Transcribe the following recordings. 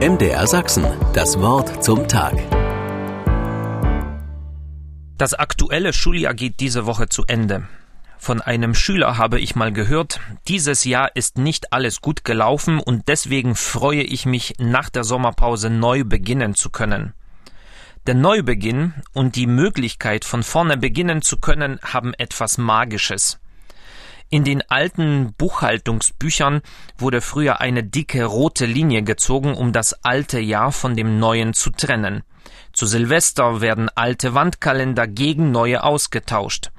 MDR Sachsen, das Wort zum Tag. Das aktuelle Schuljahr geht diese Woche zu Ende. Von einem Schüler habe ich mal gehört, dieses Jahr ist nicht alles gut gelaufen und deswegen freue ich mich, nach der Sommerpause neu beginnen zu können. Der Neubeginn und die Möglichkeit, von vorne beginnen zu können, haben etwas Magisches. In den alten Buchhaltungsbüchern wurde früher eine dicke rote Linie gezogen, um das alte Jahr von dem neuen zu trennen. Zu Silvester werden alte Wandkalender gegen neue ausgetauscht.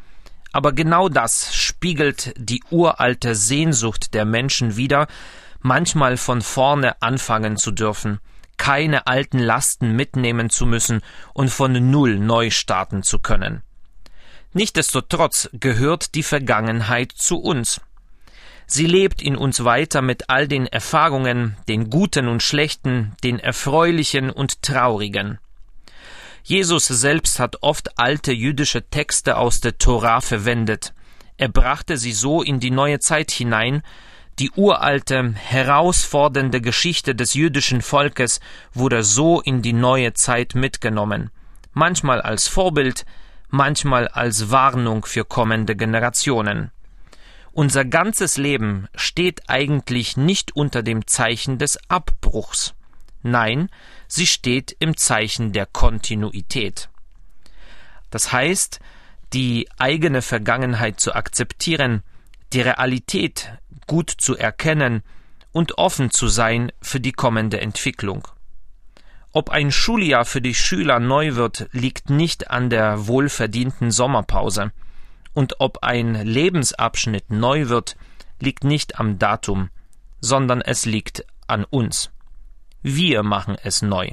Aber genau das spiegelt die uralte Sehnsucht der Menschen wider, manchmal von vorne anfangen zu dürfen, keine alten Lasten mitnehmen zu müssen und von Null neu starten zu können. Nichtsdestotrotz gehört die Vergangenheit zu uns. Sie lebt in uns weiter mit all den Erfahrungen, den guten und schlechten, den erfreulichen und traurigen. Jesus selbst hat oft alte jüdische Texte aus der Tora verwendet. Er brachte sie so in die neue Zeit hinein, die uralte, herausfordernde Geschichte des jüdischen Volkes wurde so in die neue Zeit mitgenommen, manchmal als Vorbild, manchmal als Warnung für kommende Generationen. Unser ganzes Leben steht eigentlich nicht unter dem Zeichen des Abbruchs. Nein, sie steht im Zeichen der Kontinuität. Das heißt, die eigene Vergangenheit zu akzeptieren, die Realität gut zu erkennen und offen zu sein für die kommende Entwicklung. Ob ein Schuljahr für die Schüler neu wird, liegt nicht an der wohlverdienten Sommerpause. Und ob ein Lebensabschnitt neu wird, liegt nicht am Datum, sondern es liegt an uns. Wir machen es neu.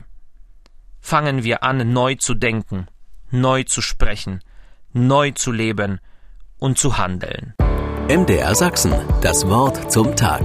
Fangen wir an, neu zu denken, neu zu sprechen, neu zu leben und zu handeln. MDR Sachsen, das Wort zum Tag.